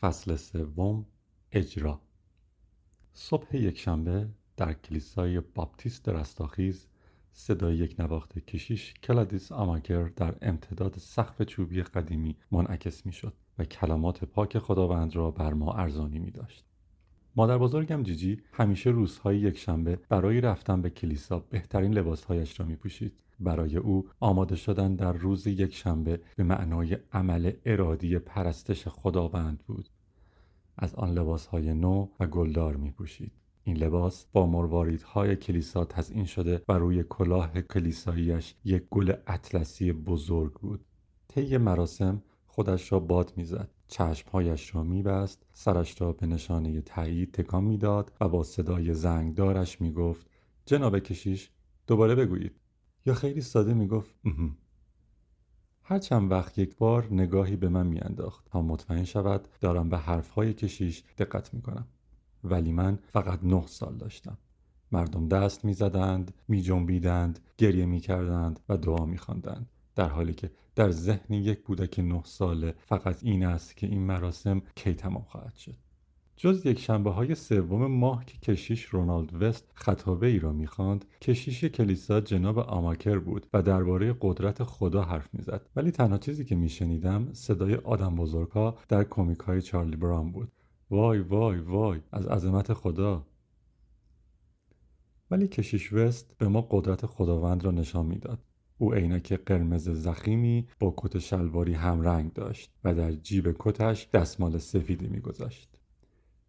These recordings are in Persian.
فصل سوم اجرا صبح یکشنبه در کلیسای باپتیست رستاخیز صدای یک نواخت کشیش کلادیس آماگر در امتداد سقف چوبی قدیمی منعکس می‌شد و کلمات پاک خداوند را بر ما ارزانی می داشت. مادر بزرگم جیجی همیشه روزهای یکشنبه برای رفتن به کلیسا بهترین لباسهایش را می پوشید. برای او آماده شدن در روز یکشنبه به معنای عمل ارادی پرستش خداوند بود. از آن لباسهای نو و گلدار می پوشید. این لباس با مرواریدهای کلیسا تزئین شده و روی کلاه کلیساییش یک گل اطلسی بزرگ بود. طی مراسم خودش را باد می‌زد چشمهایش را میبست سرش را به نشانه تایید تکان می‌داد و با صدای زنگدارش می‌گفت جناب کشیش دوباره بگویید یا خیلی ساده می‌گفت هر چند وقت یک بار نگاهی به من میانداخت تا مطمئن شود دارم به حرفهای کشیش دقت می‌کنم. ولی من فقط نه سال داشتم. مردم دست می‌زدند میجنبیدند گریه می‌کردند و دعا میخواندند. در حالی که در ذهن یک کودک نه ساله فقط این است که این مراسم کی تمام خواهد شد. جز یک شنبه های سوم ماه که کشیش رونالد وست خطابه ای را می‌خواند کشیش کلیسا جناب آماکر بود و درباره قدرت خدا حرف می‌زد. ولی تنها چیزی که میشنیدم صدای آدم بزرگها در کمیک های چارلی برام بود. وای وای وای از عظمت خدا. ولی کشیش وست به ما قدرت خداوند را نشان می‌داد. او عینک قرمز زخیمی با کت شلواری همرنگ داشت و در جیب کتش دستمال سفیدی میگذاشت.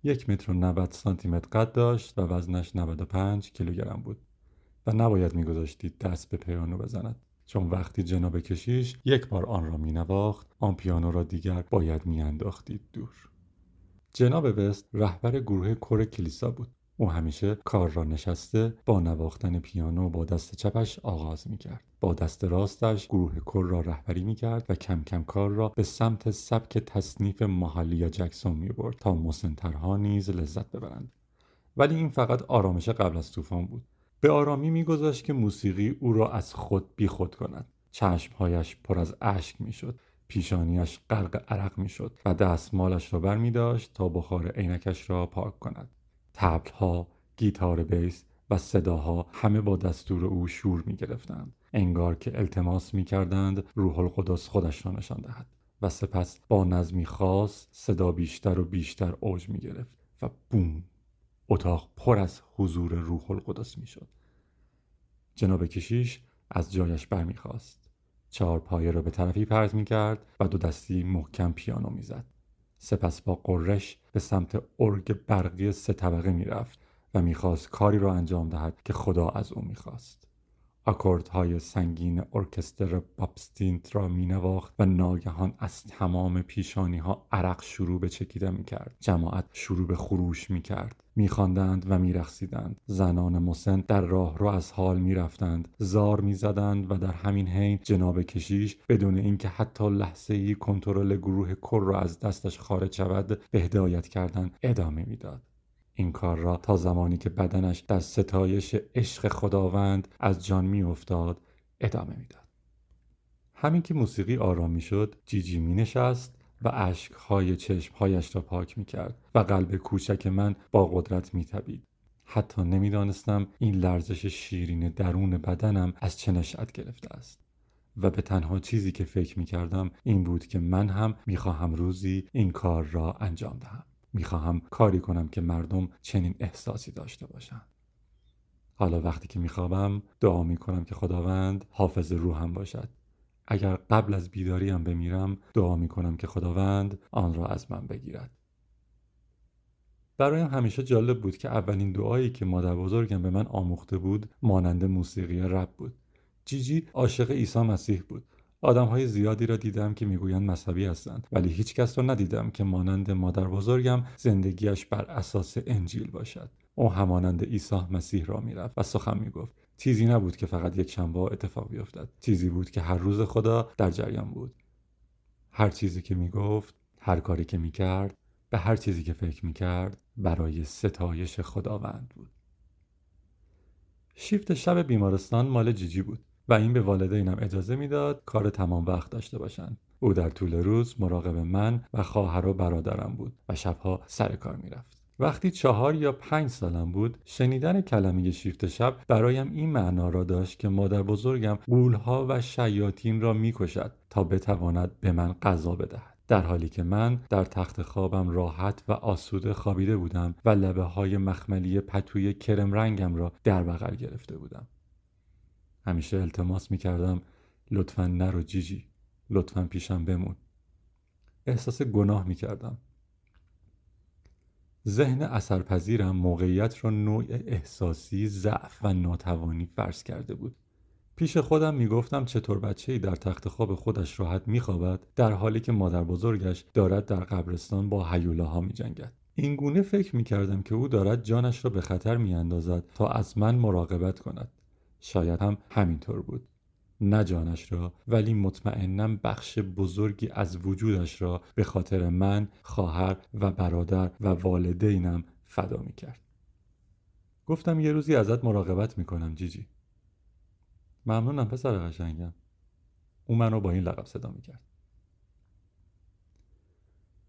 یک متر و 90 سانتی متر قد داشت و وزنش 95 کیلوگرم بود و نباید میگذاشتید دست به پیانو بزند. چون وقتی جناب کشیش یک بار آن را مینواخت آن پیانو را دیگر باید میانداختید دور. جناب وست رهبر گروه کور کلیسا بود. او همیشه کار را نشسته با نواختن پیانو با دست چپش آغاز می کرد. با دست راستش گروه کر را رهبری می کرد و کم کم کار را به سمت سبک تصنیف ماهالیا جکسون می برد تا مسنترها نیز لذت ببرند. ولی این فقط آرامش قبل از طوفان بود. به آرامی میگذاشت که موسیقی او را از خود بیخود کند. چشمهایش پر از اشک می‌شد پیشانیش غرق عرق می‌شد و دستمالش را بر می داشت تا بخار عینکش را پاک کند ها، گیتار بیس و صداها همه با دستور او شور می گرفتند. انگار که التماس می کردند روح القدس خودش را نشان دهد و سپس با نظمی خاص صدا بیشتر و بیشتر اوج می گرفت و بوم اتاق پر از حضور روح القدس می شد. جناب کشیش از جایش برمیخواست. چهار پایه را به طرفی پرت می کرد و دو دستی محکم پیانو می زد. سپس با قرش به سمت ارگ برقی سه طبقه می‌رفت و می‌خواست کاری را انجام دهد که خدا از او می‌خواست. آکوردهای سنگین ارکستر بابستینت را مینواخت و ناگهان از تمام پیشانی ها عرق شروع به چکیده می‌کرد. جماعت شروع به خروش می‌کرد. میخواندند و میرقصیدند. زنان مسن در راه رو از حال می‌رفتند. زار می‌زدند و در همین حین جناب کشیش بدون اینکه حتی لحظه ای کنترل گروه کر را از دستش خارج شود به هدایت کردن ادامه می‌داد. این کار را تا زمانی که بدنش در ستایش عشق خداوند از جان میافتاد ادامه می‌داد همین که موسیقی آرام شد جیجی می نشست و اشکهای چشمهایش را پاک می کرد و قلب کوچک من با قدرت می تبید. حتی نمی‌دانستم این لرزش شیرین درون بدنم از چه نشأت گرفته است. و به تنها چیزی که فکر می کردم این بود که من هم می خواهم روزی این کار را انجام دهم. می خواهم کاری کنم که مردم چنین احساسی داشته باشند. حالا وقتی که میخوابم دعا می کنم که خداوند حافظ روحم باشد. اگر قبل از بیداریم بمیرم دعا می کنم که خداوند آن را از من بگیرد. برایم همیشه جالب بود که اولین دعایی که مادر بزرگم به من آموخته بود مانند موسیقی رب بود. جیجی عاشق عیسی مسیح بود. آدم های زیادی را دیدم که می‌گویند مذهبی هستند ولی هیچ کس را ندیدم که مانند مادر بزرگم زندگیش بر اساس انجیل باشد. او همانند عیسی مسیح را می‌رفت و سخن می‌گفت. چیزی نبود که فقط یک شنبه اتفاق بیفتد. چیزی بود که هر روز خدا در جریان بود. هر چیزی که می‌گفت هر کاری که می‌کرد به هر چیزی که فکر می‌کرد برای ستایش خداوند بود. شیفت شب بیمارستان مال جیجی بود. و این به والدینم اجازه می‌داد کار تمام وقت داشته باشند. او در طول روز مراقب من و خواهر و برادرم بود و شبها سر کار می‌رفت. وقتی چهار یا پنج سالم بود شنیدن کلمه شیفت شب برایم این معنا را داشت که مادر بزرگم قولها و شیاطین را می‌کشد تا بتواند به من غذا بدهد. در حالی که من در تخت خوابم راحت و آسوده خوابیده بودم و لبه های مخملی پتوی کرم رنگم را در بغل گرفته بودم. همیشه التماس می‌کردم لطفا نرو جیجی لطفا پیشم بمون. احساس گناه می‌کردم. ذهن اثرپذیرم موقعیت را نوع احساسی ضعف و ناتوانی فرض کرده بود. پیش خودم می‌گفتم چطور بچه ای در تخت خواب خودش راحت میخوابد در حالی که مادر بزرگش دارد در قبرستان با حیولاها میجنگد. این گونه فکر می‌کردم که او دارد جانش را به خطر میاندازد تا از من مراقبت کند. شاید هم همینطور بود. نه جانش را ولی مطمئنم بخش بزرگی از وجودش را به خاطر من خواهر و برادر و والدینم فدا می کرد. گفتم یه روزی ازت مراقبت می‌کنم جیجی. ممنونم پسر قشنگم. او منو با این لقب صدا می‌کرد.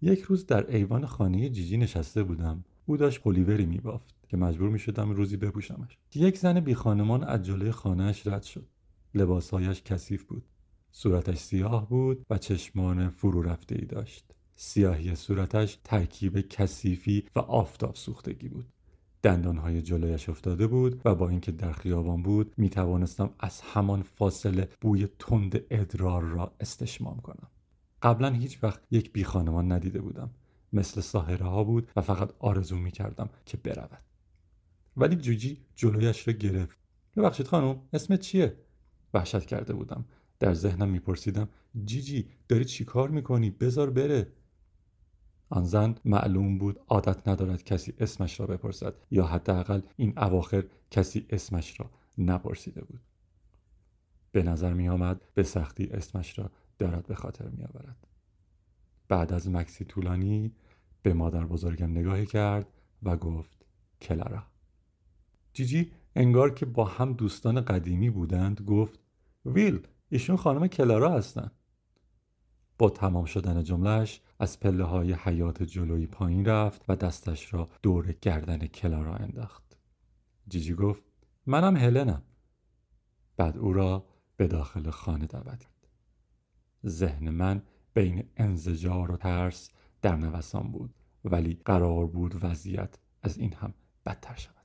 یک روز در ایوان خانه جیجی نشسته بودم. او داشت پلیوری میبافت. که مجبور می‌شدم روزی بپوشمش. یک زن بی خانمان از جلوی خانهاش رد شد. لباسهایش کثیف بود. صورتش سیاه بود و چشمان فرو رفته ای داشت. سیاهی صورتش ترکیب کثیفی و آفتاب سوختگی بود. دندانهای جلویش افتاده بود و با اینکه در خیابان بود می توانستم از همان فاصله بوی تند ادرار را استشمام کنم. قبلا هیچ وقت یک بی خانمان ندیده بودم. مثل ساهره ها بود و فقط آرزو می کردم که برود. ولی جوجی جلویش را گرفت. ببخشید خانم اسمت چیه؟ وحشت کرده بودم. در ذهنم میپرسیدم جیجی داری چی کار می‌کنی؟ بذار بره. آن زن معلوم بود عادت ندارد کسی اسمش را بپرسد یا حداقل این اواخر کسی اسمش را نپرسیده بود. به نظر می آمد به سختی اسمش را دارد به خاطر می آورد. بعد از مکسی طولانی به مادر بزرگم نگاهی کرد و گفت کلارا. جیجی انگار که با هم دوستان قدیمی بودند گفت ویل ایشون خانم کلارا هستن. با تمام شدن جملهش از پله های حیات جلوی پایین رفت و دستش را دور گردن کلارا انداخت. جیجی گفت منم هلنم. بعد او را به داخل خانه دعوت کرد. ذهن من بین انزجار و ترس در نوسان بود ولی قرار بود وضعیت از این هم بدتر شود.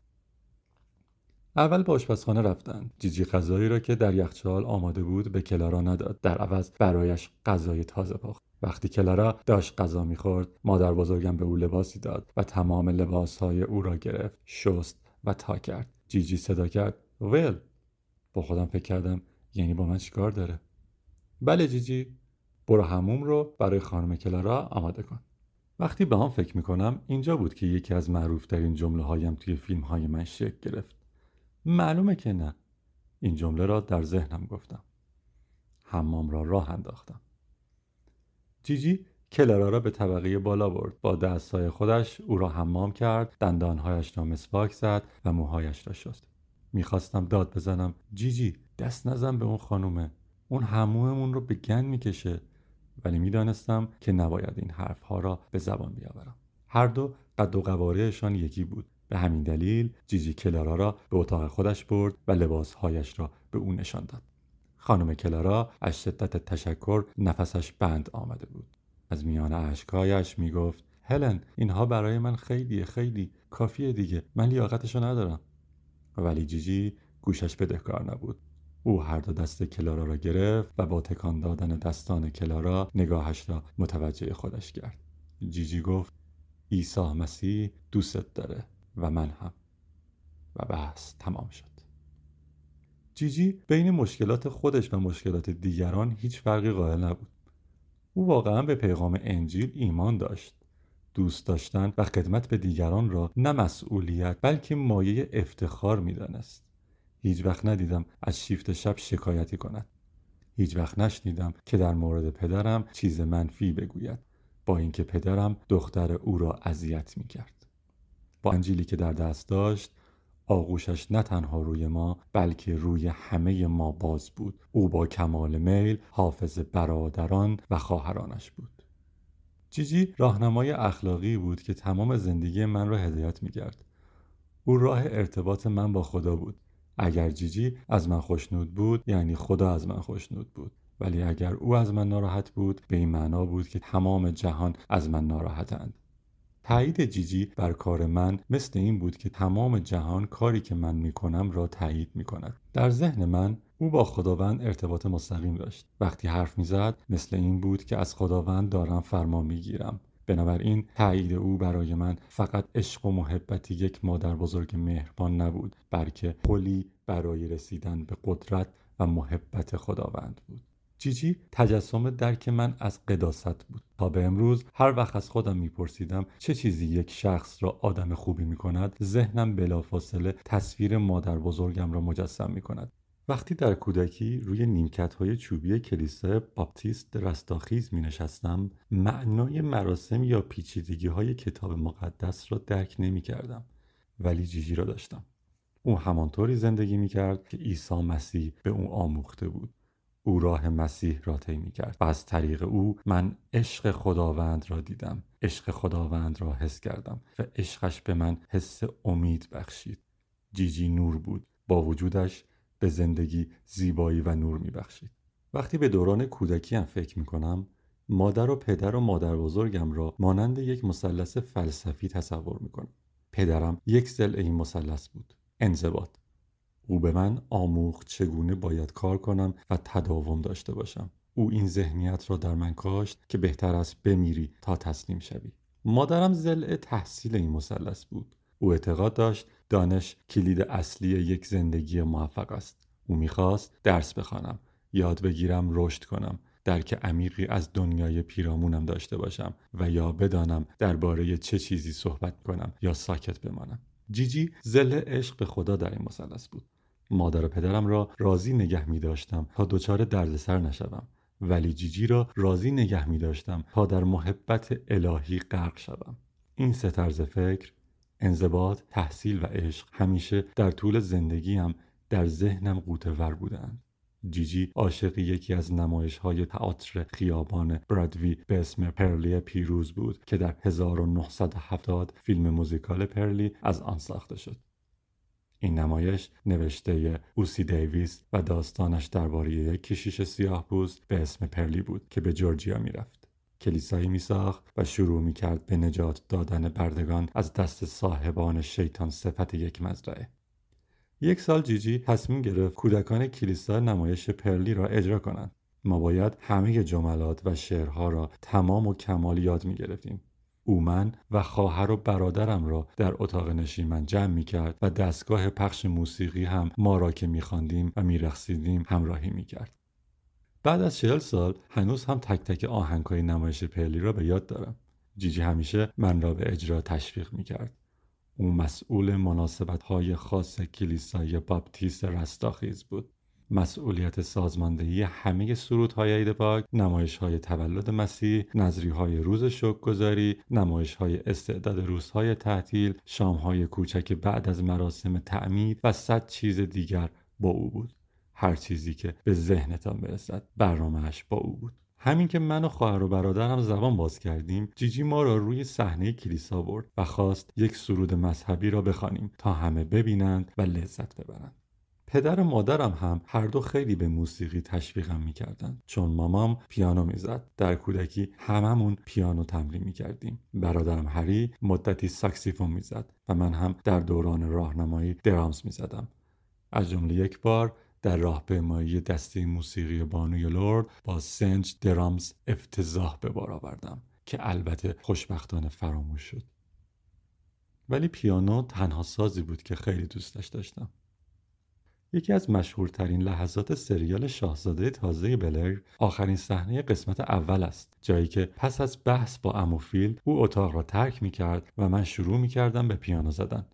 اول به آشپزخانه رفتند. جیجی غذایی را که در یخچال آماده بود به کلارا نداد. در عوض برایش غذای تازه پخت وقتی کلارا داشت غذا می‌خورد مادر بزرگم به او لباسی داد و تمام لباسهای او را گرفت شست و تا کرد. جیجی صدا کرد ویل با خودم فکر کردم یعنی با من چیکار داره؟ بله جیجی برو هموم رو برای خانم کلارا آماده کن. وقتی به آن فکر می‌کنم اینجا بود که یکی از معروفترین جمله هایم توی فیلم های من شکل گرفت. معلومه که نه. این جمله را در ذهنم گفتم. حمام را راه انداختم. جیجی کلارا را به طبقه بالا برد. با دستهای خودش او را حمام کرد دندانهایش را مسواک زد و موهایش را شست. می‌خواستم داد بزنم. جیجی دست نزن به اون خانومه. اون هموممون رو به گن می‌کشه. ولی می‌دانستم که نباید این حرفها را به زبان بیاورم. هر دو قد و قوارهشان یکی بود. به همین دلیل جیجی کلارا را به اتاق خودش برد و لباسهایش را به او نشان داد. خانم کلارا از شدت تشکر نفسش بند آمده بود. از میان اشکهایش می‌گفت هلن اینها برای من خیلی خیلی کافیه دیگه. من لیاقتشو ندارم. ولی جیجی گوشش بدهکار نبود. او هر دو دست کلارا را گرفت و با تکان دادن دستان کلارا نگاهش را متوجه خودش کرد. جیجی گفت عیسی مسیح دوستت داره. و من هم. و بحث تمام شد. جیجی بین مشکلات خودش و مشکلات دیگران هیچ فرقی قائل نبود. او واقعا به پیغام انجیل ایمان داشت. دوست داشتن و خدمت به دیگران را نه مسئولیت بلکه مایه افتخار می‌دانست. هیچ وقت ندیدم از شیفت شب شکایتی کند. هیچ وقت نشنیدم که در مورد پدرم چیز منفی بگوید. با اینکه پدرم دختر او را اذیت می کرد با انجیلی که در دست داشت آغوشش نه تنها روی ما بلکه روی همه ما باز بود. او با کمال میل حافظ برادران و خواهرانش بود. جیجی راهنمای اخلاقی بود که تمام زندگی من را هدایت می‌کرد. او راه ارتباط من با خدا بود. اگر جیجی از من خوشنود بود یعنی خدا از من خوشنود بود. ولی اگر او از من ناراحت بود به این معنا بود که تمام جهان از من ناراحتند. تایید جیجی بر کار من مثل این بود که تمام جهان کاری که من می کنم را تایید می کند. در ذهن من او با خداوند ارتباط مستقیم داشت. وقتی حرف می‌زد مثل این بود که از خداوند دارم فرما می گیرم. بنابراین تایید او برای من فقط عشق و محبت یک مادر بزرگ مهربان نبود بلکه پلی برای رسیدن به قدرت و محبت خداوند بود. جیجی تجسم درک من از قداست بود. تا به امروز هر وقت از خودم میپرسیدم چه چیزی یک شخص را آدم خوبی می‌کند ذهنم بلافاصله تصویر مادر بزرگم را مجسم می‌کند. وقتی در کودکی روی نیمکت های چوبی کلیسای باپتیست رستاخیز می نشستم معنای مراسم یا پیچیدگی های کتاب مقدس را درک نمی کردم ولی جیجی را داشتم. او همانطوری زندگی می کرد که عیسی مسیح به او آموخته بود. او راه مسیح را طی می کرد و از طریق او من عشق خداوند را دیدم. عشق خداوند را حس کردم و عشقش به من حس امید بخشید. جیجی نور بود. با وجودش به زندگی زیبایی و نور می بخشید وقتی به دوران کودکی هم فکر می کنم مادر و پدر و مادر بزرگم را مانند یک مثلث فلسفی تصور می کنم پدرم یک زل این مثلث بود. انضباط. او به من آموخت چگونه باید کار کنم و تداوم داشته باشم. او این ذهنیت را در من کاشت که بهتر است بمیری تا تسلیم شوی. مادرم زل تحصیل این مثلث بود. او اعتقاد داشت دانش کلید اصلی یک زندگی موفق است. او می‌خواست درس بخوانم یاد بگیرم رشد کنم درک عمیقی از دنیای پیرامونم داشته باشم و یا بدانم درباره چه چیزی صحبت کنم یا ساکت بمانم. جیجی زل عشق به خدا در این مثلث بود. مادر و پدرم را راضی نگه می داشتم تا دچار دردسر نشوم. ولی جیجی را راضی نگه می داشتم تا در محبت الهی غرق شوم. این سه طرز فکر انضباط تحصیل و عشق همیشه در طول زندگیم در ذهنم قوتور بودند. جیجی عاشق یکی از نمایش های تئاتر خیابان برادوی به اسم پرلی پیروز بود که در 1970 فیلم موزیکال پرلی از آن ساخته شد. این نمایش نوشته اوسی دیویس و داستانش درباره یک کشیش سیاه پوست به اسم پرلی بود که به جورجیا می‌رفت کلیسایی می ساخت و شروع می کرد به نجات دادن بردگان از دست صاحبان شیطان صفت یک مزرعه. یک سال جیجی تصمیم گرفت کودکان کلیسا نمایش پرلی را اجرا کنند. ما باید همه جملات و شعرها را تمام و کمال یاد می گرفتیم. او من و خواهر و برادرم را در اتاق نشیمن جمع می کرد و دستگاه پخش موسیقی هم ما را که می خواندیم و می همراهی می کرد. بعد از چهل سال هنوز هم تک تک آهنگ های نمایش پلی را به یاد دارم. جیجی همیشه من را به اجرا تشویق می کرد. او مسئول مناسبت های خاص کلیسای باپتیست رستاخیز بود. مسئولیت سازماندهی همه سرودهای عید پاک نمایش های تولد مسیح نذری های روز شکرگزاری نمایش های استعداد روزهای تعطیل شام های کوچک بعد از مراسم تعمید و صد چیز دیگر با او بود. هر چیزی که به ذهنتان برسد برنامهش با او بود. همین که من و خواهر و برادرم زبان باز کردیم جیجی ما را روی صحنه کلیسا برد و خواست یک سرود مذهبی را بخوانیم تا همه ببینند و لذت ببرند. پدر و مادرم هم هر دو خیلی به موسیقی تشویقم می‌کردن. چون مامام پیانو می‌زد در کودکی هممون پیانو تمرین می‌کردیم. برادرم هری مدتی ساکسیفون می‌زد و من هم در دوران راهنمایی درامز می‌زدم. از جمله یک بار در راهپیمایی دسته موسیقی بانوی لورد با سنج درامز افتضاح به بار آوردم که البته خوشبختانه فراموش شد. ولی پیانو تنها سازی بود که خیلی دوستش داشتم. یکی از مشهورترین لحظات سریال شاهزاده تازه بلر آخرین صحنه قسمت اول است جایی که پس از بحث با اموفیل او اتاق را ترک می کرد و من شروع می کردم به پیانو زدن.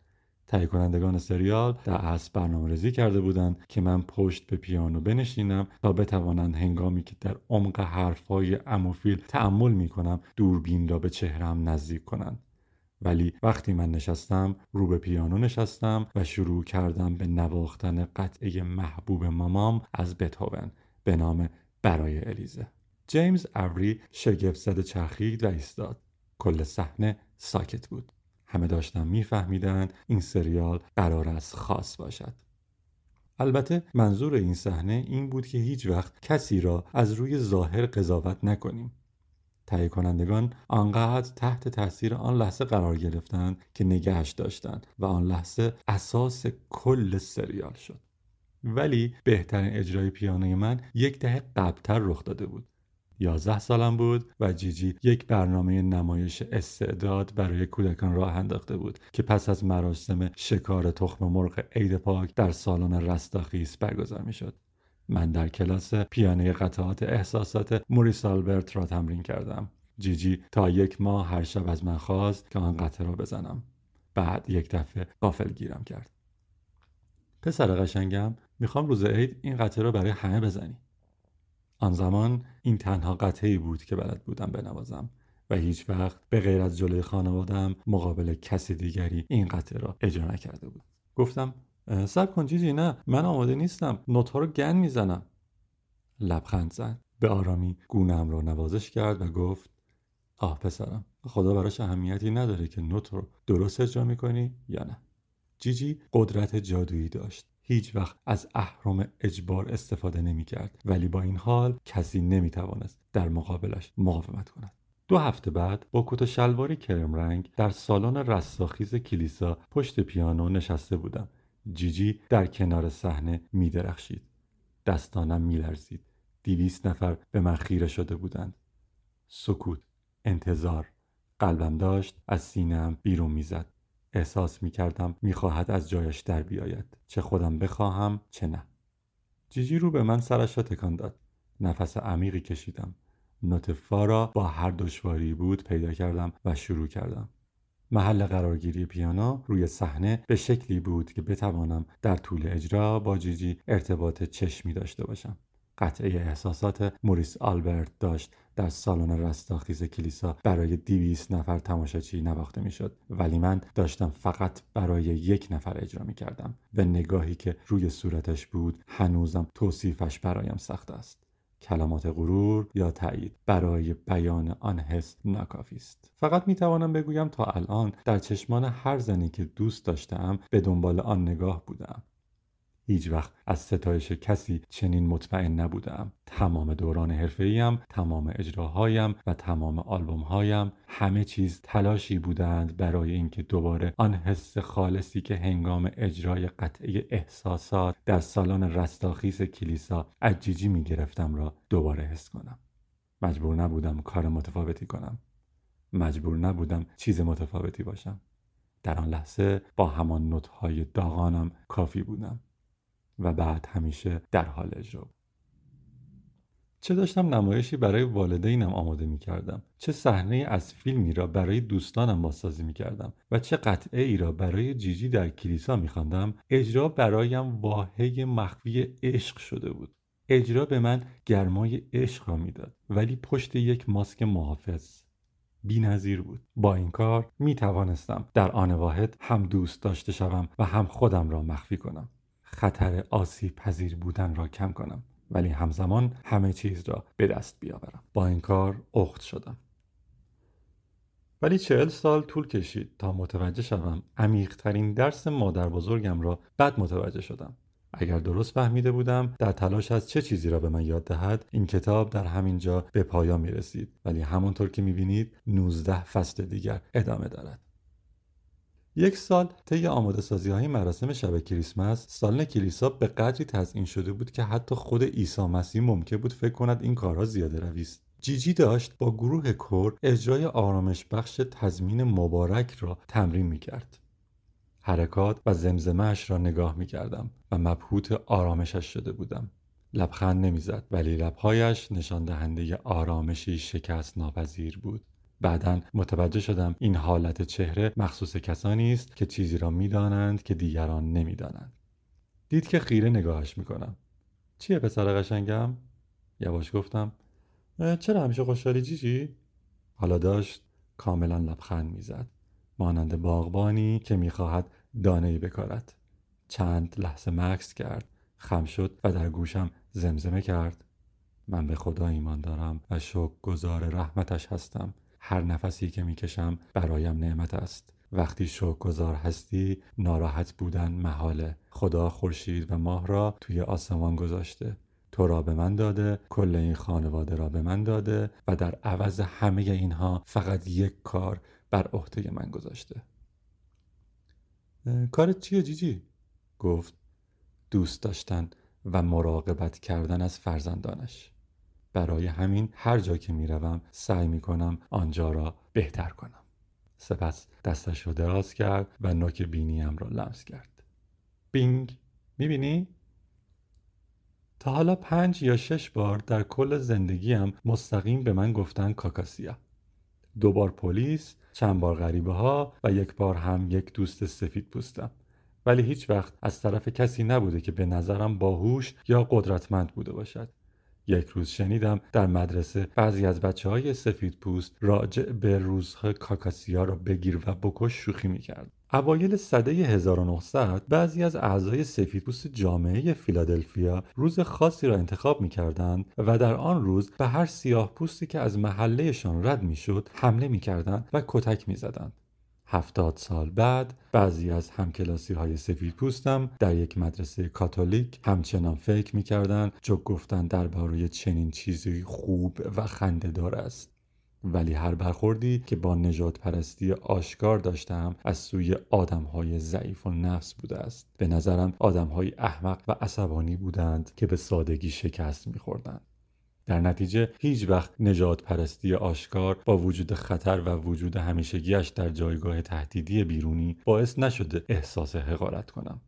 تهیه کنندگان سریال در اصل برنامه ریزی کرده بودند که من پشت به پیانو بنشینم تا بتوانند هنگامی که در عمق حرفهای اموفیل تعمل می کنم دوربین را به چهرم نزدیک کنند. ولی وقتی من نشستم رو به پیانو نشستم و شروع کردم به نواختن قطعه محبوب مامام از بتهوون به نام برای الیزه. جیمز اوری شگفت زده چرخید و ایستاد. کل صحنه ساکت بود. همه داشتن میفهمیدند این سریال قرار است خاص باشد. البته منظور این صحنه این بود که هیچ وقت کسی را از روی ظاهر قضاوت نکنیم. تهیه کنندگان آنقدر تحت تاثیر آن لحظه قرار گرفتند که نگهش داشتند و آن لحظه اساس کل سریال شد. ولی بهترین اجرای پیانوی من یک دهه قبلتر رخ داده بود. یازده سالم بود و جیجی یک برنامه نمایش استعداد برای کودکان راه انداخته بود که پس از مراسم شکار تخم مرغ عید پاک در سالن رستاخیز برگزار می‌شد. من در کلاس پیانه قطعات احساسات موریس آلبرت را تمرین کردم. جیجی تا یک ماه هر شب از من خواست که آن قطعه را بزنم. بعد یک دفعه قافل گیرم کرد. پسر قشنگم می‌خوام روز عید این قطعه را برای همه بزنی. آن زمان این تنها قطعه بود که بلد بودم بنوازم و هیچ وقت به غیر از جلوی خانوادم مقابل کسی دیگری این قطعه را اجرا نکرده بود. گفتم سب کن جیجی نه من آماده نیستم. نوتها رو گن می‌زنم. لبخند زد. به آرامی گونم را نوازش کرد و گفت آه پسرم خدا براش اهمیتی نداره که نوت رو درست اجرا می‌کنی یا نه. جیجی قدرت جادویی داشت. هیچ وقت از اهرم اجبار استفاده نمی کرد ولی با این حال کسی نمی توانست در مقابلش مقاومت کند. دو هفته بعد با کت شلواری کرم رنگ در سالن رستاخیز کلیسا پشت پیانو نشسته بودم. جیجی در کنار صحنه می درخشید دستانم می لرزید دیویست نفر به من خیره شده بودند. سکوت انتظار. قلبم داشت از سینهام بیرون می‌زد. احساس می کردم می خواهد از جایش در بیاید. چه خودم بخواهم چه نه. جیجی رو به من سرش را تکان داد. نفس عمیقی کشیدم. نوت فا را با هر دشواری بود پیدا کردم و شروع کردم. محل قرارگیری پیانو روی صحنه به شکلی بود که بتوانم در طول اجرا با جیجی ارتباط چشمی داشته باشم. قطعه احساسات موریس آلبرت داشت در سالن رستاخیز کلیسا برای دیویس نفر تماشاچی نواخته می‌شد. ولی من داشتم فقط برای یک نفر اجرا می کردم و نگاهی که روی صورتش بود هنوزم توصیفش برایم سخت است. کلمات غرور یا تایید برای بیان آن حس ناکافی است. فقط می توانم بگویم تا الان در چشمان هر زنی که دوست داشتم به دنبال آن نگاه بودم هیچ وقت از ستایش کسی چنین مطمئن نبودم. تمام دوران حرفه‌ایم تمام اجراهایم و تمام آلبومهایم همه چیز تلاشی بودند برای اینکه دوباره آن حس خالصی که هنگام اجرای قطعه احساسات در سالن رستاخیز کلیسا از جیجی را دوباره حس کنم. مجبور نبودم کار متفاوتی کنم. مجبور نبودم چیز متفاوتی باشم. در آن لحظه با همان نوتهای داغانم کافی بودم. و بعد همیشه در حال اجرا چه داشتم نمایشی برای والدینم آماده می کردم چه صحنه از فیلمی را برای دوستانم بازسازی می کردم و چه قطعه ای را برای جیجی در کلیسا می خواندم اجرا برایم واهه مخفی عشق شده بود. اجرا به من گرمای عشق را می‌داد. ولی پشت یک ماسک محافظ بی نظیر بود. با این کار می توانستم در آن واحد هم دوست داشته شوم و هم خودم را مخفی کنم. خطر آسیب پذیر بودن را کم کنم ولی همزمان همه چیز را به دست بیاورم. با این کار اخت شدم. ولی چهل سال طول کشید تا متوجه شوم عمیقترین درس مادر بزرگم را بد متوجه شدم. اگر درست فهمیده بودم در تلاش از چه چیزی را به من یاد دهد این کتاب در همین جا به پایان می رسید ولی همانطور که می بینید 19 فصل دیگر ادامه دارد. یک سال طی آماده سازی های مراسم شب کریسمس سالن کلیسا به قدری تزئین شده بود که حتی خود عیسی مسیح ممکن بود فکر کند این کارها زیاده روی است جیجی داشت با گروه کور اجرای آرامش بخش تضمین مبارک را تمرین می کرد. حرکات و زمزمهش را نگاه می کردم و مبهوت آرامشش شده بودم. لبخند نمی‌زد ولی لبهایش نشان دهنده آرامشی شکست ناپذیر بود. بعدا متوجه شدم این حالت چهره مخصوص کسانی است که چیزی را می‌دانند که دیگران نمی‌دانند. دید که خیره نگاهش می‌کنم. چیه پسر قشنگم؟ یواش گفتم. چرا همیشه خوشحالی؟ جیجی حالا داشت کاملا لبخند می‌زد. مانند باغبانی که می‌خواهد دانه بکارد. چند لحظه مکس کرد. خم شد و در گوشم زمزمه کرد. من به خدا ایمان دارم و شکر گذار رحمتش هستم. هر نفسی که می‌کشم برایم نعمت است. وقتی شکر گذار هستی ناراحت بودن محاله خدا خورشید و ماه را توی آسمان گذاشته. تو را به من داده کل این خانواده را به من داده و در عوض همه اینها فقط یک کار بر عهده من گذاشته. کارت چیه جیجی؟ گفت. دوست داشتن و مراقبت کردن از فرزندانش. برای همین هر جا که می‌روم سعی می‌کنم آنجا را بهتر کنم. سپس دستش را دراز کرد و نوک بینیم را لمس کرد. بینگ می‌بینی؟ تا حالا پنج یا شش بار در کل زندگیم مستقیم به من گفتن کاکاسیا. دو بار پلیس چند بار غریبه ها و یک بار هم یک دوست سفید پوستم. ولی هیچ وقت از طرف کسی نبوده که به نظرم باهوش یا قدرتمند بوده باشد. یک روز شنیدم در مدرسه بعضی از بچه های سفید پوست راجع به روزها کاکاسیا را بگیر و بکش شوخی می‌کرد. اوایل سده 1900 بعضی از اعضای سفیدپوست جامعه فیلادلفیا روز خاصی را انتخاب می‌کردند و در آن روز به هر سیاه پوستی که از محلهشان رد می‌شد حمله می‌کردند و کتک می‌زدند. هفتاد سال بعد بعضی از همکلاسی های سفید پوستم در یک مدرسه کاتولیک همچنان فکر می‌کردن جوک گفتن درباره چنین چیزی خوب و خندهدار است. ولی هر برخوردی که با نجات پرستی آشکار داشتم از سوی آدم های ضعیف و نفس بوده است. به نظرم آدم های احمق و عصبانی بودند که به سادگی شکست میخوردند. در نتیجه هیچ وقت نجات پرستی آشکار با وجود خطر و وجود همیشگیش در جایگاه تهدیدی بیرونی باعث نشده احساس حقارت کنم.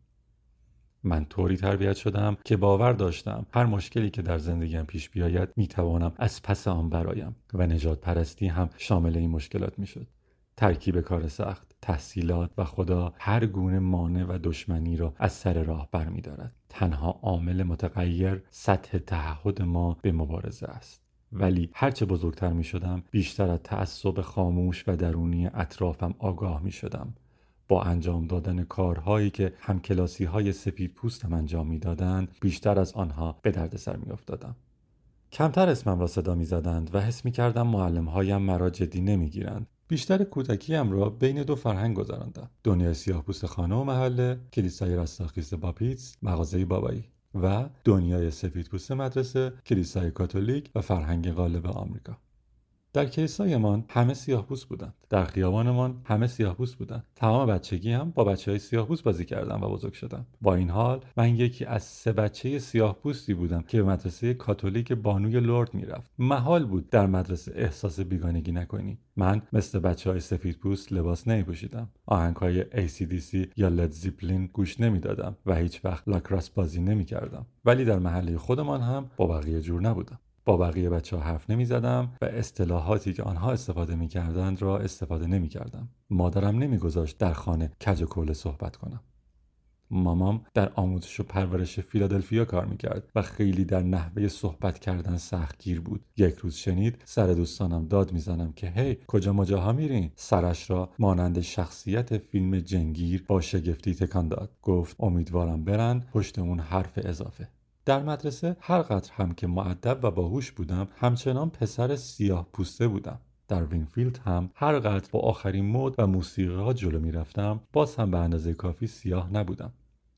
من طوری تربیت شدم که باور داشتم هر مشکلی که در زندگیم پیش بیاید می‌توانم از پس آن برایم و نجات پرستی هم شامل این مشکلات می‌شد. ترکیب کار سخت تحصیلات و خدا هر گونه مانع و دشمنی را از سر راه برمیدارد. تنها عامل متغیر سطح تعهد ما به مبارزه است. ولی هرچه بزرگتر می شدم بیشتر از تعصب خاموش و درونی اطرافم آگاه می شدم با انجام دادن کارهایی که همکلاسی های سفید پوستم انجام می‌دادند بیشتر از آنها به دردسر می افتادم. کمتر اسمم را صدا می زدند و حس می کردم معلم هایم مرا جدی نمی گیرند بیشتر کودکیم را بین دو فرهنگ گذراندم. دنیای سیاهپوست خانه و محله کلیسای رستاخیز باپیتس مغازه بابایی و دنیای سفیدپوست مدرسه کلیسای کاتولیک و فرهنگ غالب آمریکا. در کلیسایمان همه سیاهپوست بودند در خیابانمان همه سیاهپوست بودند تمام بچگی هم با بچه های سیاهپوست بازی کردم و بزرگ شدم با این حال من یکی از سه بچه سیاهپوستی بودم که به مدرسه کاتولیک بانوی لرد می‌رفت. محال بود در مدرسه احساس بیگانگی نکنی. من مثل بچه های سفید پوست لباس نمی پوشیدم آهنگ های ACDC یا لد زیپلین گوش نمی‌دادم و هیچ وقت لاکراس بازی نمی کردم ولی در محله خودمان هم با بقیه جور نبودم. با بقیه بچه ها حرف نمی زدم و اصطلاحاتی که آنها استفاده می کردند را استفاده نمی کردم. مادرم نمی گذاشت در خانه کج و کوله صحبت کنم. مامام در آموزش و پرورش فیلادلفیا کار می‌کرد و خیلی در نحوه صحبت کردن سختگیر بود یک روز شنید سر دوستانم داد می‌زنم که هی کجا مجاها میرین سرش را مانند شخصیت فیلم جنگیر با شگفتی تکان داد گفت امیدوارم برن پشت اون حرف اضافه در مدرسه هر قدر هم که مؤدب و باهوش بودم همچنان پسر سیاه پوسته بودم. در وینفیلد هم هر قدر با آخرین مد و موسیقی ها جلو می‌رفتم باز هم به اندازه کافی سیاه نبودم.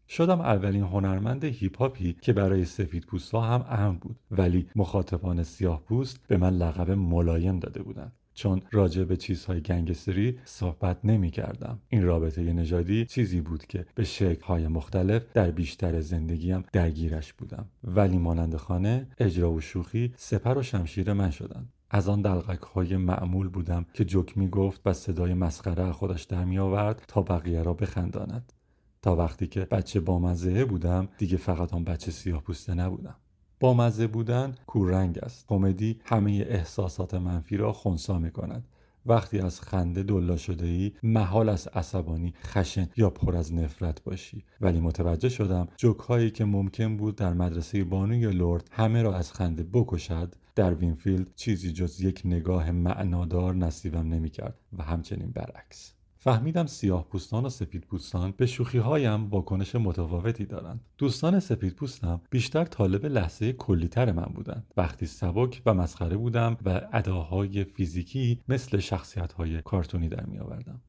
شدم اولین هنرمند هیپ هاپی که برای سفید پوست ها هم مهم بود ولی مخاطبان سیاه پوست به من لقب ملایم داده بودند. چون راجع به چیزهای گنگستری صحبت نمی کردم. این رابطه نژادی چیزی بود که به شکلهای مختلف در بیشتر زندگیم درگیرش بودم. ولی مانند خانه اجرا و شوخی سپر و شمشیر من شدند از آن دلقک های معمول بودم که جوک می گفت و صدای مسخره از خودش در می آورد تا بقیه را بخنداند. تا وقتی که بچه بامزه بودم دیگه فقط آن بچه سیاه پوسته نبودم. با مزه بودن کوررنگ است. کمدی همه احساسات منفی را خونسا می کند وقتی از خنده دولا شده ای محال است عصبانی خشن یا پر از نفرت باشی. ولی متوجه شدم جوک هایی که ممکن بود در مدرسه بانوی لورد همه را از خنده بکشد در وینفیلد چیزی جز یک نگاه معنادار نصیبم نمی‌کرد و همچنین برعکس. فهمیدم سیاه پوستان و سفید پوستان به شوخی هایم واکنش متفاوتی دارند. دوستان سفید پوستم بیشتر طالب لحظه کلیتر من بودند. وقتی سبک و مسخره بودم و اداهای فیزیکی مثل شخصیت های کارتونی در می آوردم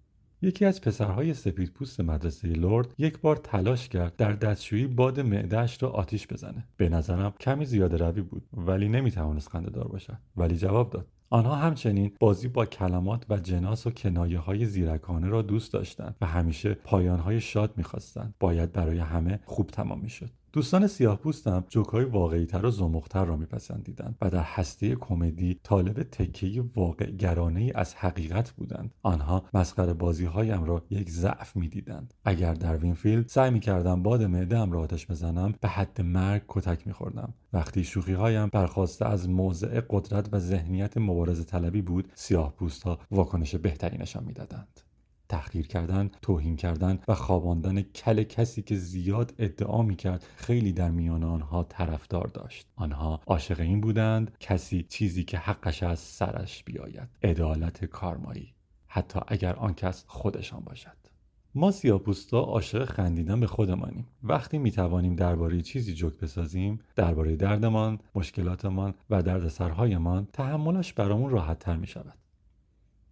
یکی از پسرهای سفید پوست مدرسه لرد یک بار تلاش کرد در دستشویی باد معدهش را آتیش بزنه. به نظرم کمی زیاده روی بود ولی نمی‌توانست خنده دار باشد. ولی جواب داد. آنها همچنین بازی با کلمات و جناس و کنایه های زیرکانه را دوست داشتند و همیشه پایان های شاد می‌خواستند. باید برای همه خوب تمام می‌شد. دوستان سیاه پوستم جوکهای واقعی تر و زمختر را میپسندیدند و در هسته کمدی طالب تکه واقع گرایانه ای از حقیقت بودند. آنها مسخره بازی هایم را یک ضعف می‌دیدند. اگر در وینفیلد سعی می‌کردم باد معدهام را آتش بزنم به حد مرگ کتک میخوردم. وقتی شوخی هایم برخاسته از موضع قدرت و ذهنیت مبارزه طلبی بود سیاه پوست ها واکنش بهتری نشان می‌دادند. تحقیر کردن، توهین کردن و خواباندن کل کسی که زیاد ادعا می کرد خیلی در میان آنها طرفدار داشت. آنها عاشق این بودند کسی چیزی که حقش است سرش بیاید. عدالت کارمایی. حتی اگر آن کس خودشان باشد. ما سیاپوستا عاشق خندیدن به خودمانیم وقتی می توانیم درباره چیزی جوک بسازیم درباره دردمان مشکلاتمان و دردسرهایمان تحملش برامون راحت تر می شود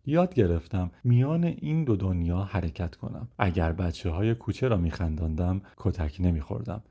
یاد گرفتم میان این دو دنیا حرکت کنم. اگر بچه های کوچه را میخنداندم کتک نمیخوردم.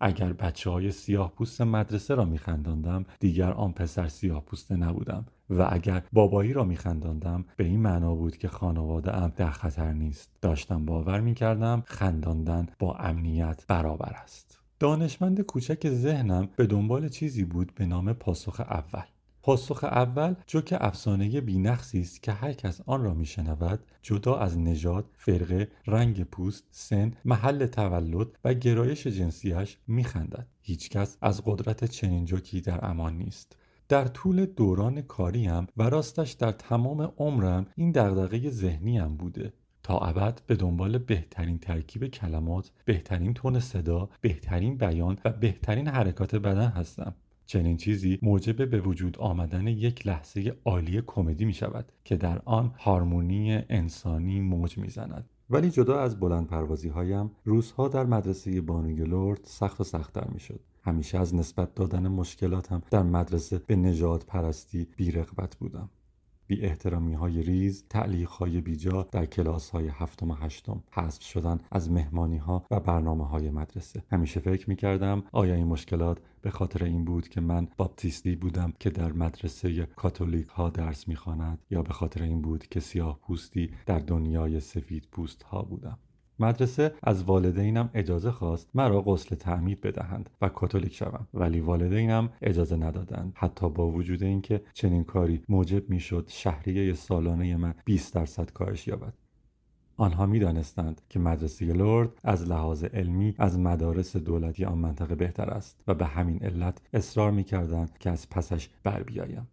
اگر بچه های سیاه پوست مدرسه را میخنداندم دیگر آن پسر سیاه پوسته نبودم. و اگر بابایی را میخنداندم به این معنا بود که خانواده ام در خطر نیست. داشتم باور می‌کردم خنداندن با امنیت برابر است. دانشمند کوچک ذهنم به دنبال چیزی بود به نام پاسخ اول. پاسخ اول جوک افسانه بینقصی است که هر کس آن را میشنود جدا از نژاد فرقه رنگ پوست سن محل تولد و گرایش جنسیش میخندد. هیچکس از قدرت چنین جوکی در امان نیست. در طول دوران کاریم و راستش در تمام عمرم این دغدغه ذهنیم بوده. تا ابد به دنبال بهترین ترکیب کلمات، بهترین تون صدا، بهترین بیان و بهترین حرکات بدن هستم. چنین چیزی موجب به وجود آمدن یک لحظه عالی کمدی می شود که در آن هارمونی انسانی موج می زند. ولی جدا از بلند پروازی هایم روزها در مدرسه بانوی لرد سخت و سختتر می شد. همیشه از نسبت دادن مشکلاتم در مدرسه به نجات پرستی بیرغبت بودم. بی احترامی های ریز، تعلیق های بیجا در کلاس های هفتم و هشتم، حذف شدن از مهمانی ها و برنامه های مدرسه. همیشه فکر می کردم آیا این مشکلات به خاطر این بود که من باپتیستی بودم که در مدرسه کاتولیک ها درس می یا به خاطر این بود که سیاه پوستی در دنیای سفید پوست ها بودم. مدرسه از والدینم اجازه خواست مرا غسل تعمید بدهند و کاتولیک شوم. ولی والدینم اجازه ندادند. حتی با وجود اینکه چنین کاری موجب می‌شد شهریه سالانه من 20 درصد کاهش یابد. آنها می‌دانستند که مدرسه لرد از لحاظ علمی از مدارس دولتی آن منطقه بهتر است و به همین علت اصرار می‌کردند که از پسش بر بیایم.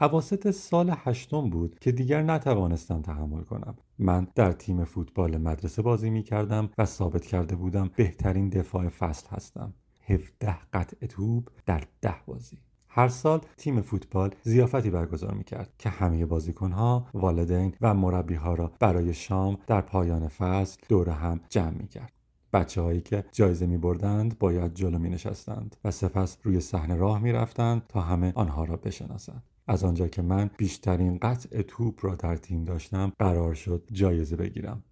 عواست سال هشتم بود که دیگر نتوانستم تحمل کنم من در تیم فوتبال مدرسه بازی می کردم و ثابت کرده بودم بهترین دفاع فصل هستم 17 قطع توپ در ده بازی هر سال تیم فوتبال زیافتی برگزار می کرد که همه بازیکنها، والدین و مربی ها را برای شام در پایان فصل دور هم جمع می کرد. بچه هایی که جایزه می بردند باید جلو می نشستند و سپس روی صحنه راه می رفتند تا همه آنها را بشناسند. از آنجا که من بیشترین قطع توپ را در تیم داشتم قرار شد جایزه بگیرم.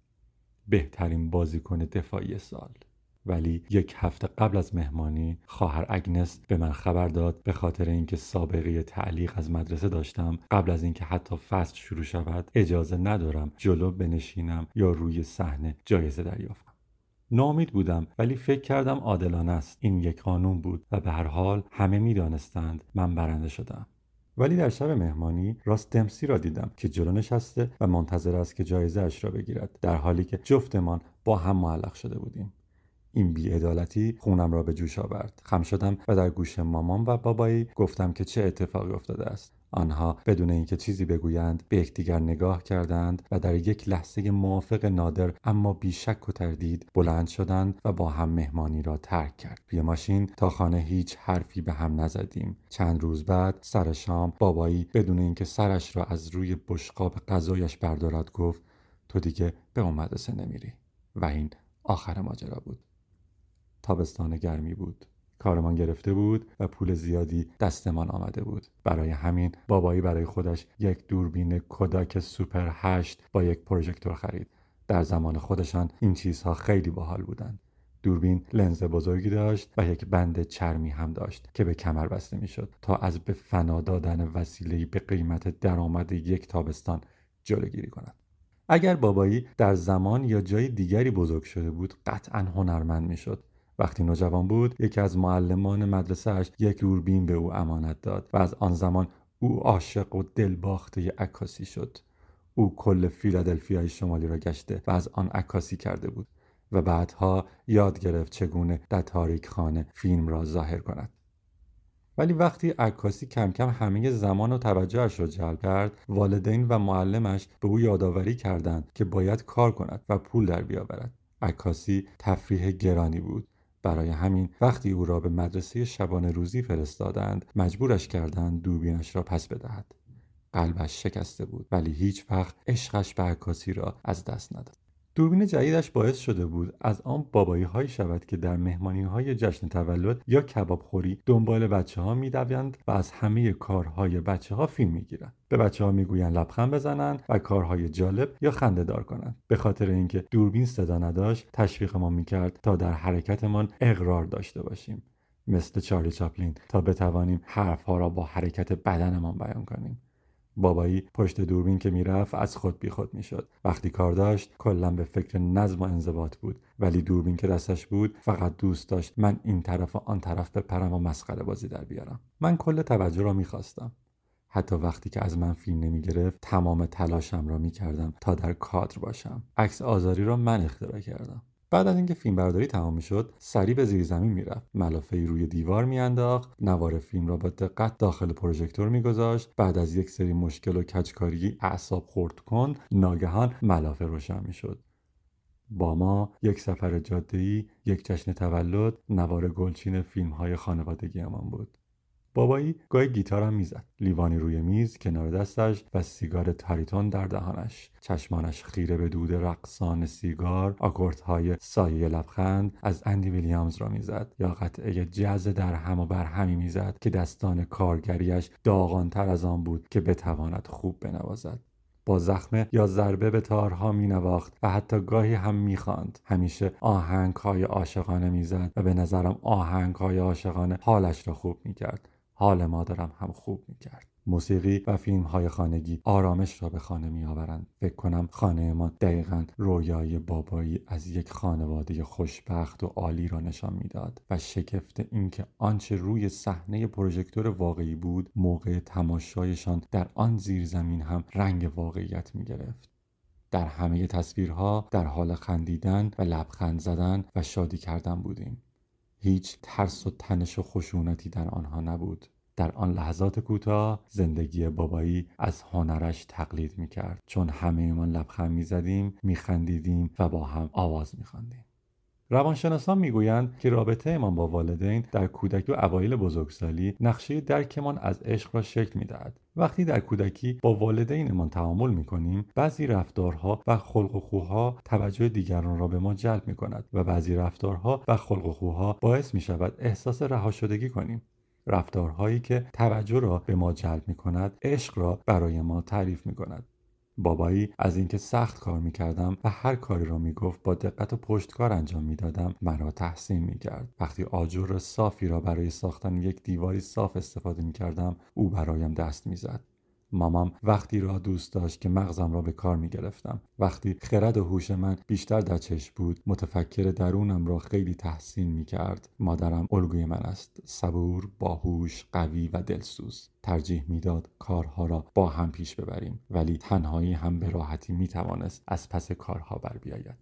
بهترین بازیکن دفاعی سال. ولی یک هفته قبل از مهمانی خواهر اگنس به من خبر داد به خاطر اینکه سابقه تعلیق از مدرسه داشتم قبل از اینکه حتی فصل شروع شود اجازه ندارم جلو بنشینم یا روی صحنه جایزه دریافتم. نامید بودم ولی فکر کردم عادلانه است. این یک قانون بود و به هر حال همه می‌دانستند من برنده شدم. ولی در شب مهمانی راست دمسی را دیدم که جلو نشسته و منتظر است که جایزه اش را بگیرد در حالی که جفتمان با هم معلق شده بودیم. این بیعدالتی خونم را به جوش آورد. خم شدم و در گوش مامان و بابایی گفتم که چه اتفاقی افتاده است. آنها بدون اینکه چیزی بگویند به یکدیگر نگاه کردند و در یک لحظه موافق نادر اما بیشک و تردید بلند شدند و با هم مهمانی را ترک کرد. توی ماشین تا خانه هیچ حرفی به هم نزدیم. چند روز بعد سر شام بابایی بدون اینکه سرش را از روی بشقاب غذایش بردارد گفت تو دیگه به اون مدرسه نمیری. و این آخر ماجرا بود. تابستان گرمی بود. کارمان گرفته بود و پول زیادی دستمان آمده بود. برای همین بابایی برای خودش یک دوربین کوداک سوپر هشت با یک پروژکتور خرید. در زمان خودشان این چیزها خیلی باحال بودند. دوربین لنز بزرگی داشت و یک بند چرمی هم داشت که به کمر بسته می‌شد تا از به فنا دادن وسیله به قیمت درآمد یک تابستان جلوگیری کند. اگر بابایی در زمان یا جای دیگری بزرگ شده بود قطعا هنرمند می‌شد. وقتی نوجوان بود یکی از معلمان مدرسهش یک دوربین به او امانت داد و از آن زمان او عاشق و دلباخته عکاسی شد. او کل فیلادلفیای شمالی را گشته و از آن عکاسی کرده بود و بعدها یاد گرفت چگونه در تاریک خانه فیلم را ظاهر کند. ولی وقتی عکاسی کم کم همه زمان و توجهش را جلب کرد والدین و معلمش به او یادآوری کردند که باید کار کند و پول در بیاورد. عکاسی تفریح گرانی بود. برای همین وقتی او را به مدرسه شبانه روزی فرستادند مجبورش کردند دوربینش را پس بدهد. قلبش شکسته بود ولی هیچ وقت عشقش به عکاسی را از دست نداد. دوربین جدیدش باعث شده بود از آن بابایی هایی شود که در مهمانی های جشن تولد یا کباب خوری دنبال بچه ها می و از همه کارهای بچه ها فیلم می گیرند. به بچه ها می گویند لبخند بزنند و کارهای جالب یا خنده دار کنند. به خاطر اینکه دوربین صدا نداشت می کرد تا در حرکتمان اقرار داشته باشیم. مثل چارلی چاپلین تا بتوانیم حرفها را با حرکت بدنمان بیان کنیم. بابایی پشت دوربین که می‌رفت از خود بیخود می‌شد. وقتی کار داشت کلا به فکر نظم و انضباط بود. ولی دوربین که دستش بود فقط دوست داشت من این طرف و آن طرف بپرم و مسخره بازی در بیارم. من کل توجه را می‌خواستم. حتی وقتی که از من فیلم نمی گرفت تمام تلاشم را می کردم تا در کادر باشم. عکس آزاری را من اختراع کردم. بعد از اینکه فیلم برداری تمام شد سریع به زیر زمین می‌رفت. ملافه روی دیوار میانداخت نوار فیلم را با دقت داخل پروژکتور میگذاشت. بعد از یک سری مشکل و کچکاری اعصاب خورد کن ناگهان ملافه روشن می‌شد. با ما یک سفر جاده‌ای یک جشن تولد نوار گلچین فیلم های خانوادگیمان بود. بابایی گاهی گیتارم می‌زد لیوانی روی میز کنار دستش و سیگار تاریتون در دهانش چشمانش خیره به دود رقصان سیگار آکوردهای سایه لبخند از اندی ویلیامز را می‌زد یا قطعه جز در هم و بر همی می‌زد که دستان کارگریش داغانتر از آن بود که بتواند خوب بنوازد با زخمه یا ضربه به تارها می نواخت و حتی گاهی هم می خاند. همیشه آهنگ های عاشقانه می‌زد و به نظرم آهنگ های عاشقانه حالش را خوب می کرد. حال مادرم هم خوب می‌کرد موسیقی و فیلم های خانگی آرامش را به خانه می آورند. فکر کنم خانه ما دقیقا رویای بابایی از یک خانواده خوشبخت و عالی را نشان می‌داد و شگفت اینکه آنچه روی صحنه پروژکتور واقعی بود موقع تماشایشان در آن زیرزمین هم رنگ واقعیت می گرفت. در همه تصویرها در حال خندیدن و لبخند زدن و شادی کردن بودیم. هیچ ترس و تنش و خشونتی در آنها نبود در آن لحظات کوتاه زندگی بابایی از هنرش تقلید می کرد چون همه من لبخند می زدیم می خندیدیم و با هم آواز می خواندیم. روانشناسان می‌گویند که رابطه امان با والدین در کودکی و اوایل بزرگسالی نقشه درکمان از عشق را شکل می‌دهد. وقتی در کودکی با والدینمان تعامل می‌کنیم بعضی رفتارها و خلق و خوها توجه دیگران را به ما جلب می کند و بعضی رفتارها و خلق و خوها باعث می شود احساس رها شدگی کنیم. رفتارهایی که توجه را به ما جلب می کند عشق را برای ما تعریف می کند بابایی از اینکه سخت کار می‌کردم و هر کاری را می‌گفت با دقت و پشتکار انجام می‌دادم مرا تحسین می‌کرد. وقتی آجر صافی را برای ساختن یک دیواری صاف استفاده می‌کردم او برایم دست می‌زد. مامام وقتی را دوست داشت که مغزم را به کار می گرفتم وقتی خرد و هوش من بیشتر در چشم بود متفکر درونم را خیلی تحسین می کرد مادرم الگوی من است. صبور باهوش قوی و دلسوز. ترجیح می‌داد کارها را با هم پیش ببریم ولی تنهایی هم به راحتی می توانست از پس کارها بر بیاید.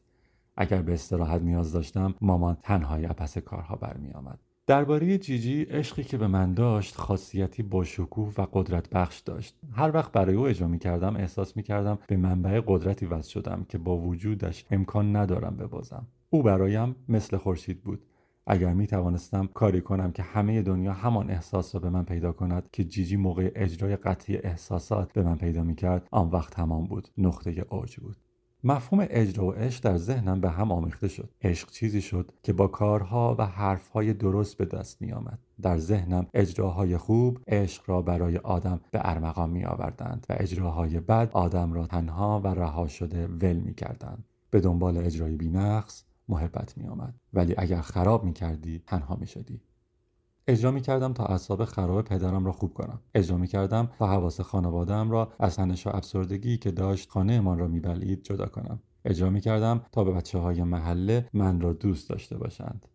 اگر به استراحت نیاز داشتم مامان تنهایی از پس کارها برمی آمد درباره جیجی عشقی که به من داشت خاصیتی با شکوه و قدرت بخش داشت. هر وقت برای او اجرا می کردم احساس می کردم به منبع قدرتی وصل شدم که با وجودش امکان ندارم ببازم. او برایم مثل خورشید بود. اگر می توانستم کاری کنم که همه دنیا همان احساس را به من پیدا کند که جیجی موقع اجرای قطعی احساسات به من پیدا می کرد آن وقت تمام بود. نقطه اوج بود. مفهوم اجرا و عشق در ذهنم به هم آمیخته شد. عشق چیزی شد که با کارها و حرفهای درست به دست می آمد در ذهنم اجراهای خوب عشق را برای آدم به ارمغان می آوردند و اجراهای بد آدم را تنها و رها شده ول می کردند به دنبال اجرای بینقص محبت می آمد ولی اگر خراب می کردی تنها می شدی اجرا می کردم تا اعصاب خراب پدرم را خوب کنم. اجرا می کردم تا حواس خانوادهام را از تنش و افسردگی که داشت خانهمان را میبلید جدا کنم. اجرا می کردم تا به بچه های محله من را دوست داشته باشند.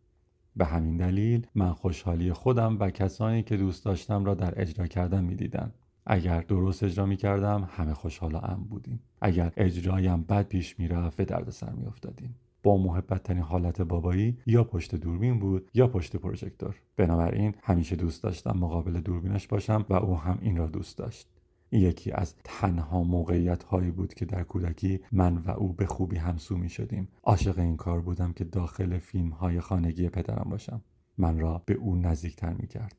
به همین دلیل من خوشحالی خودم و کسانی که دوست داشتم را در اجرا کردن می‌دیدم. اگر درست اجرا می کردم همه خوشحال و ام بودیم. اگر اجرایم بد پیش می‌رفت به دردسر میافتادیم. با محبت ترین حالت بابایی یا پشت دوربین بود یا پشت پروژکتور. بنابراین همیشه دوست داشتم مقابل دوربینش باشم و او هم این را دوست داشت. یکی از تنها موقعیت هایی بود که در کودکی من و او به خوبی همسو می شدیم. عاشق این کار بودم که داخل فیلم های خانگی پدرم باشم. من را به او نزدیکتر می کرد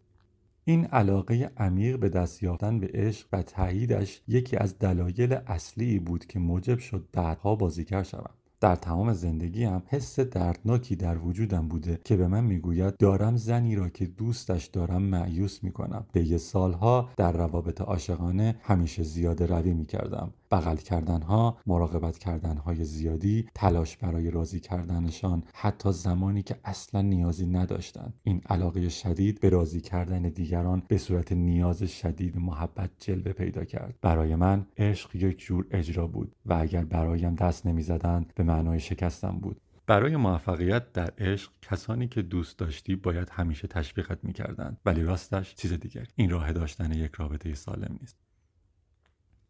این علاقه عمیق به دست یافتن به عشق و تاییدش یکی از دلایل اصلی بود که موجب شد بعدها بازیگر شوم. در تمام زندگیم حس دردناکی در وجودم بوده که به من می‌گوید دارم زنی را که دوستش دارم معیوس می‌کنم. طی سالها در روابط عاشقانه همیشه زیاده روی می‌کردم. بغل کردنها مراقبت کردنهای زیادی تلاش برای راضی کردنشان حتی زمانی که اصلا نیازی نداشتند. این علاقه شدید به راضی کردن دیگران به صورت نیاز شدید محبت جلوه پیدا کرد. برای من عشق یک جور اجرا بود و اگر برایم دست نمی‌زدند به معنای شکستم بود. برای موفقیت در عشق کسانی که دوست داشتی باید همیشه تشویقت می‌کردند ولی راستش چیز دیگری. این راه داشتن یک رابطه سالم نیست.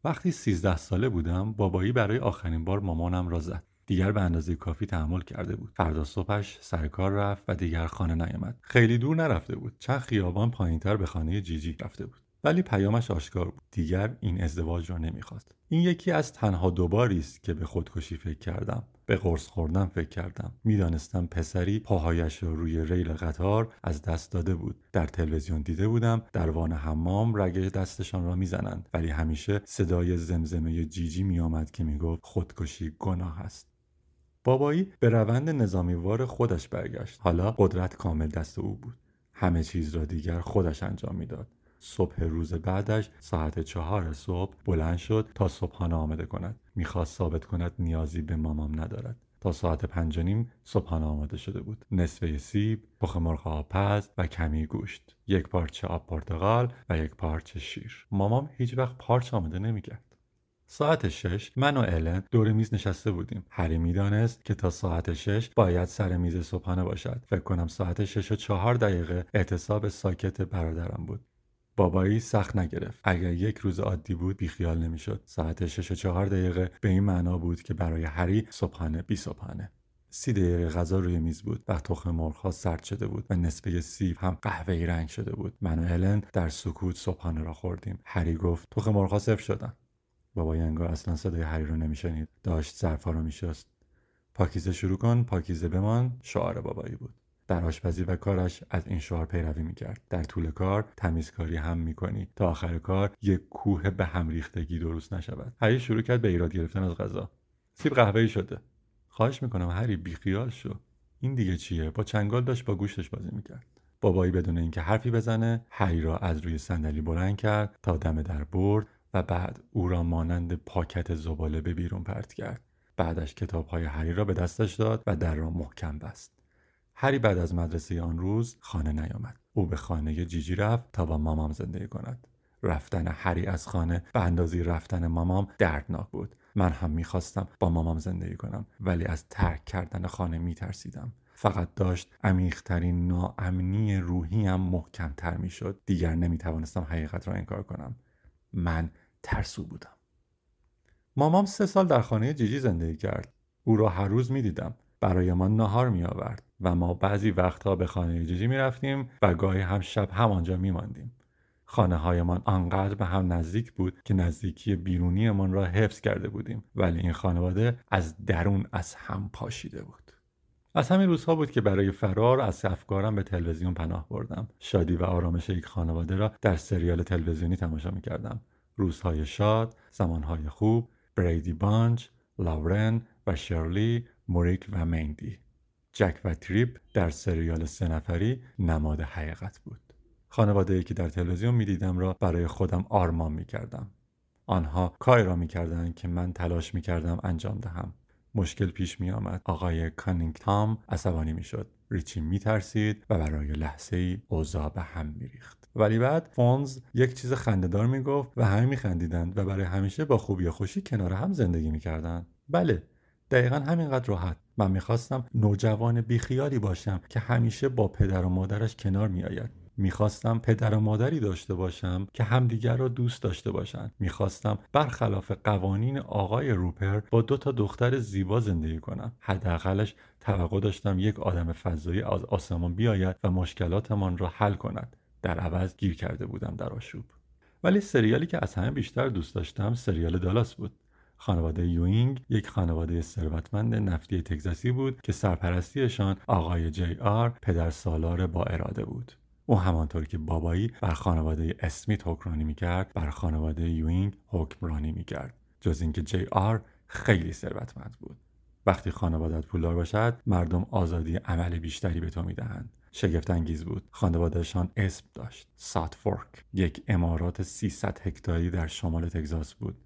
وقتی سیزده ساله بودم بابایی برای آخرین بار مامانم را زد. دیگر به اندازه کافی تحمل کرده بود. فردا صبحش سر کار رفت و دیگر خانه نیامد. خیلی دور نرفته بود. چند خیابان پایینتر به خانه جیجی رفته بود. ولی پیامش آشکار بود. دیگر این ازدواج را نمی‌خواست. این یکی از تنها دوباری است که به خودکشی فکر کردم. به قرص خوردن فکر کردم. می‌دانستم پسری پاهایش را روی ریل قطار از دست داده بود. در تلویزیون دیده بودم در وان حمام رگ دستشان را می‌زنند. ولی همیشه صدای زمزمه جیجی میآمد که می‌گفت خودکشی گناه است. بابایی به روند نظامیوار خودش برگشت. حالا قدرت کامل دست او بود. همه چیز را دیگر خودش انجام می‌داد. صبح روز بعدش ساعت چهار صبح بلند شد تا صبحانه آمده کند. می‌خواست ثابت کند نیازی به مامام ندارد. تا ساعت پنج نیم صبحانه آماده شده بود. نصفه سیب تخم مرغ آبپز و کمی گوشت. یک پارچه آب پرتقال و یک پارچه شیر. مامام هیچ وقت پارچ آماده نمی‌کرد. ساعت شش من و الن دور میز نشسته بودیم. هری می‌دانست که تا ساعت شش باید سر میز صبحانه باشد. فکر کنم ساعت شش و چهار دقیقه اعتصاب ساکت برادرم بود. بابایی سخت نگرفت. اگر یک روز عادی بود بیخیال نمی‌شد. ساعت شش و چهار دقیقه به این معنا بود که برای هری صبحانه بی صبحانه. سی دقیقه غذا روی میز بود و تخم مرغها سرد شده بود و نصفه سیب هم قهوه‌ای رنگ شده بود. من و هلن در سکوت صبحانه را خوردیم. هری گفت تخم مرغها سفت شدن. بابای انگار اصلا صدای هری رو نمیشنید. داشت ظرفها رو میشست. پاکیزه شروع کن پاکیزه بمان. شعار بابایی بود. در آشپزی و کارش از این شعار پیروی می‌کرد. در طول کار تمیزکاری هم می‌کنی. تا آخر کار یک کوه به هم ریختگی درست نشود. هری شروع کرد به ایراد گرفتن از غذا. سیب قهوه‌ای شده. خواهش می‌کنم هری بیخیال شو. این دیگه چیه؟ با چنگال داشت با گوشتش بازی می‌کرد. بابایی بدون اینکه حرفی بزنه هری را از روی صندلی بلند کرد تا دم در برد و بعد او را مانند پاکت زباله به بیرون پرت کرد. بعدش کتاب های هری را به دستش داد و در را محکم بست. هری بعد از مدرسه آن روز خانه نیامد. او به خانه جیجی رفت تا با مامام زندگی کند. رفتن هری از خانه به اندازی رفتن مامام دردناک بود. من هم می‌خواستم با مامام زندگی کنم ولی از ترک کردن خانه میترسیدم. فقط داشت عمیقترین ناامنی روحیم محکمتر می‌شد. دیگر نمی‌توانستم حقیقت را انکار کنم. من ترسو بودم. مامام سه سال در خانه جیجی زندگی کرد. او را هر روز می‌دیدم. برای ما نهار می آورد و ما بعضی وقتها به خانه جیجی می رفتیم و گاهی هم شب همانجا می ماندیم. خانه هایمان آنقدر به هم نزدیک بود که نزدیکی بیرونیمان را حفظ کرده بودیم ولی این خانواده از درون از هم پاشیده بود. از همین روزها بود که برای فرار از افکارم به تلویزیون پناه بردم. شادی و آرامش یک خانواده را در سریال تلویزیونی تماشا می کردم. روزهای شاد، زمانهای خوب، بریدی بانچ، لاورن و شرلی مورک و میندی جک و تریپ در سریال سه نفری نماد حقیقت بود خانواده ای که در تلویزیون می‌دیدم را برای خودم آرمان می‌کردم آنها کاری را می‌کردند که من تلاش می‌کردم انجام دهم مشکل پیش می آمد. آقای کانینگهام عصبانی می شد. ریچی می ترسید و برای لحظه ای اوضاع به هم می ریخت. ولی بعد فونز یک چیز خنده‌دار می گفت و همه می خندیدند و برای همیشه با خوبی و خوشی کنار هم زندگی می کردند. بله دقیقا همینقدر راحت. من می‌خواستم نوجوان بیخیالی باشم که همیشه با پدر و مادرش کنار میآید. می‌خواستم پدر و مادری داشته باشم که همدیگر را دوست داشته باشند. می‌خواستم برخلاف قوانین آقای روپر با دو تا دختر زیبا زندگی کنم. حداقلش توقع داشتم یک آدم فضایی از آسمان بیاید و مشکلاتمان را حل کند. در عوض گیر کرده بودم در آشوب. ولی سریالی که از همه بیشتر دوست داشتم سریال دالاس بود. خانواده یوینگ یک خانواده ثروتمند نفتی تگزاسی بود که سرپرستیشان آقای جی آر پدر سالار با اراده بود. او همانطور که بابایی بر خانواده اسمیت حکمرانی می‌کرد بر خانواده یوینگ حکمرانی می‌کرد. جز اینکه جی آر خیلی ثروتمند بود. وقتی خانوادت پولدار باشد مردم آزادی عمل بیشتری به تو می‌دهند. شگفت انگیز بود. خانوادهشان اسم داشت. ساوت فورک یک عمارت 300 هکتاری در شمال تگزاس بود.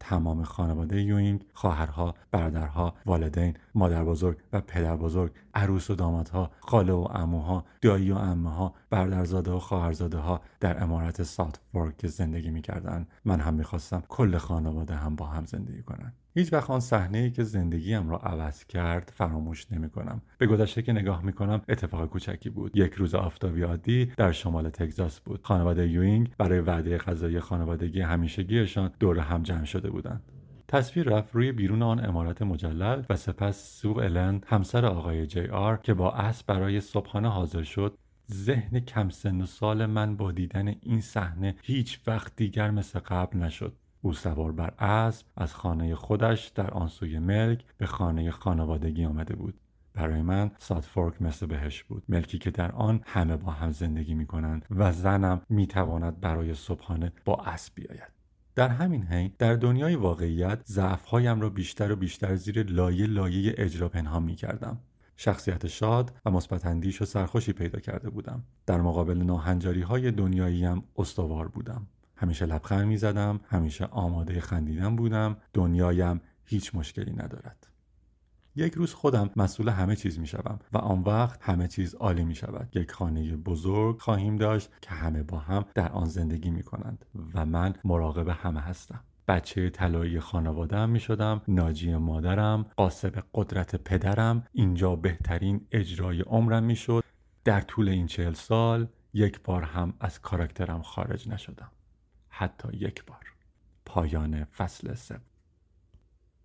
تمام خانواده یوینگ خواهرها برادرها والدین مادر بزرگ و پدر بزرگ عروس و دامادها خاله و عموها دایی و عمه ها برادرزاده و خواهرزاده ها در عمارت ساوت فورک زندگی می‌کردند من هم می‌خواستم کل خانواده هم با هم زندگی کنند هیچ وقت آن صحنه ای که زندگیم را عوض کرد فراموش نمی کنم. به گذشته که نگاه می کنم اتفاق کوچکی بود. یک روز آفتابی عادی در شمال تگزاس بود. خانواده یوینگ برای وعده غذایی خانوادگی همیشگیشان دور هم جمع شده بودند. تصویر رفت روی بیرون آن امارت مجلل و سپس سو الند همسر آقای جی آر که با اسب برای صبحانه حاضر شد ذهن کم سن و سال من با دیدن این صحنه هیچ وقت دیگر مثل قبل نشد. او سوار بر اسب از خانه خودش در آن سوی ملک به خانه خانوادگی آمده بود. برای من سادفورک مثل بهش بود. ملکی که در آن همه با هم زندگی می کنند و زنم می تواند برای صبحانه با اسب بیاید. در همین حین در دنیای واقعیت ضعفهایم را بیشتر و بیشتر زیر لایه لایه اجرا پنهان می کردم شخصیت شاد و مثبت و سرخوشی پیدا کرده بودم. در مقابل ناهنجاری های دنیاییم استوار بودم. همیشه لبخند می زدم همیشه آماده خندیدن بودم. دنیایم هیچ مشکلی ندارد. یک روز خودم مسئول همه چیز می شدم و آن وقت همه چیز عالی می شود یک خانه بزرگ خواهیم داشت که همه با هم در آن زندگی می کنند و من مراقب همه هستم. بچه طلایی خانوادم می شدم ناجی مادرم قاسب قدرت پدرم اینجا بهترین اجرای عمرم می شد در طول این چهل سال یک بار هم از کاراکترم خارج نشدم. حتی یک بار. پایان فصل سوم.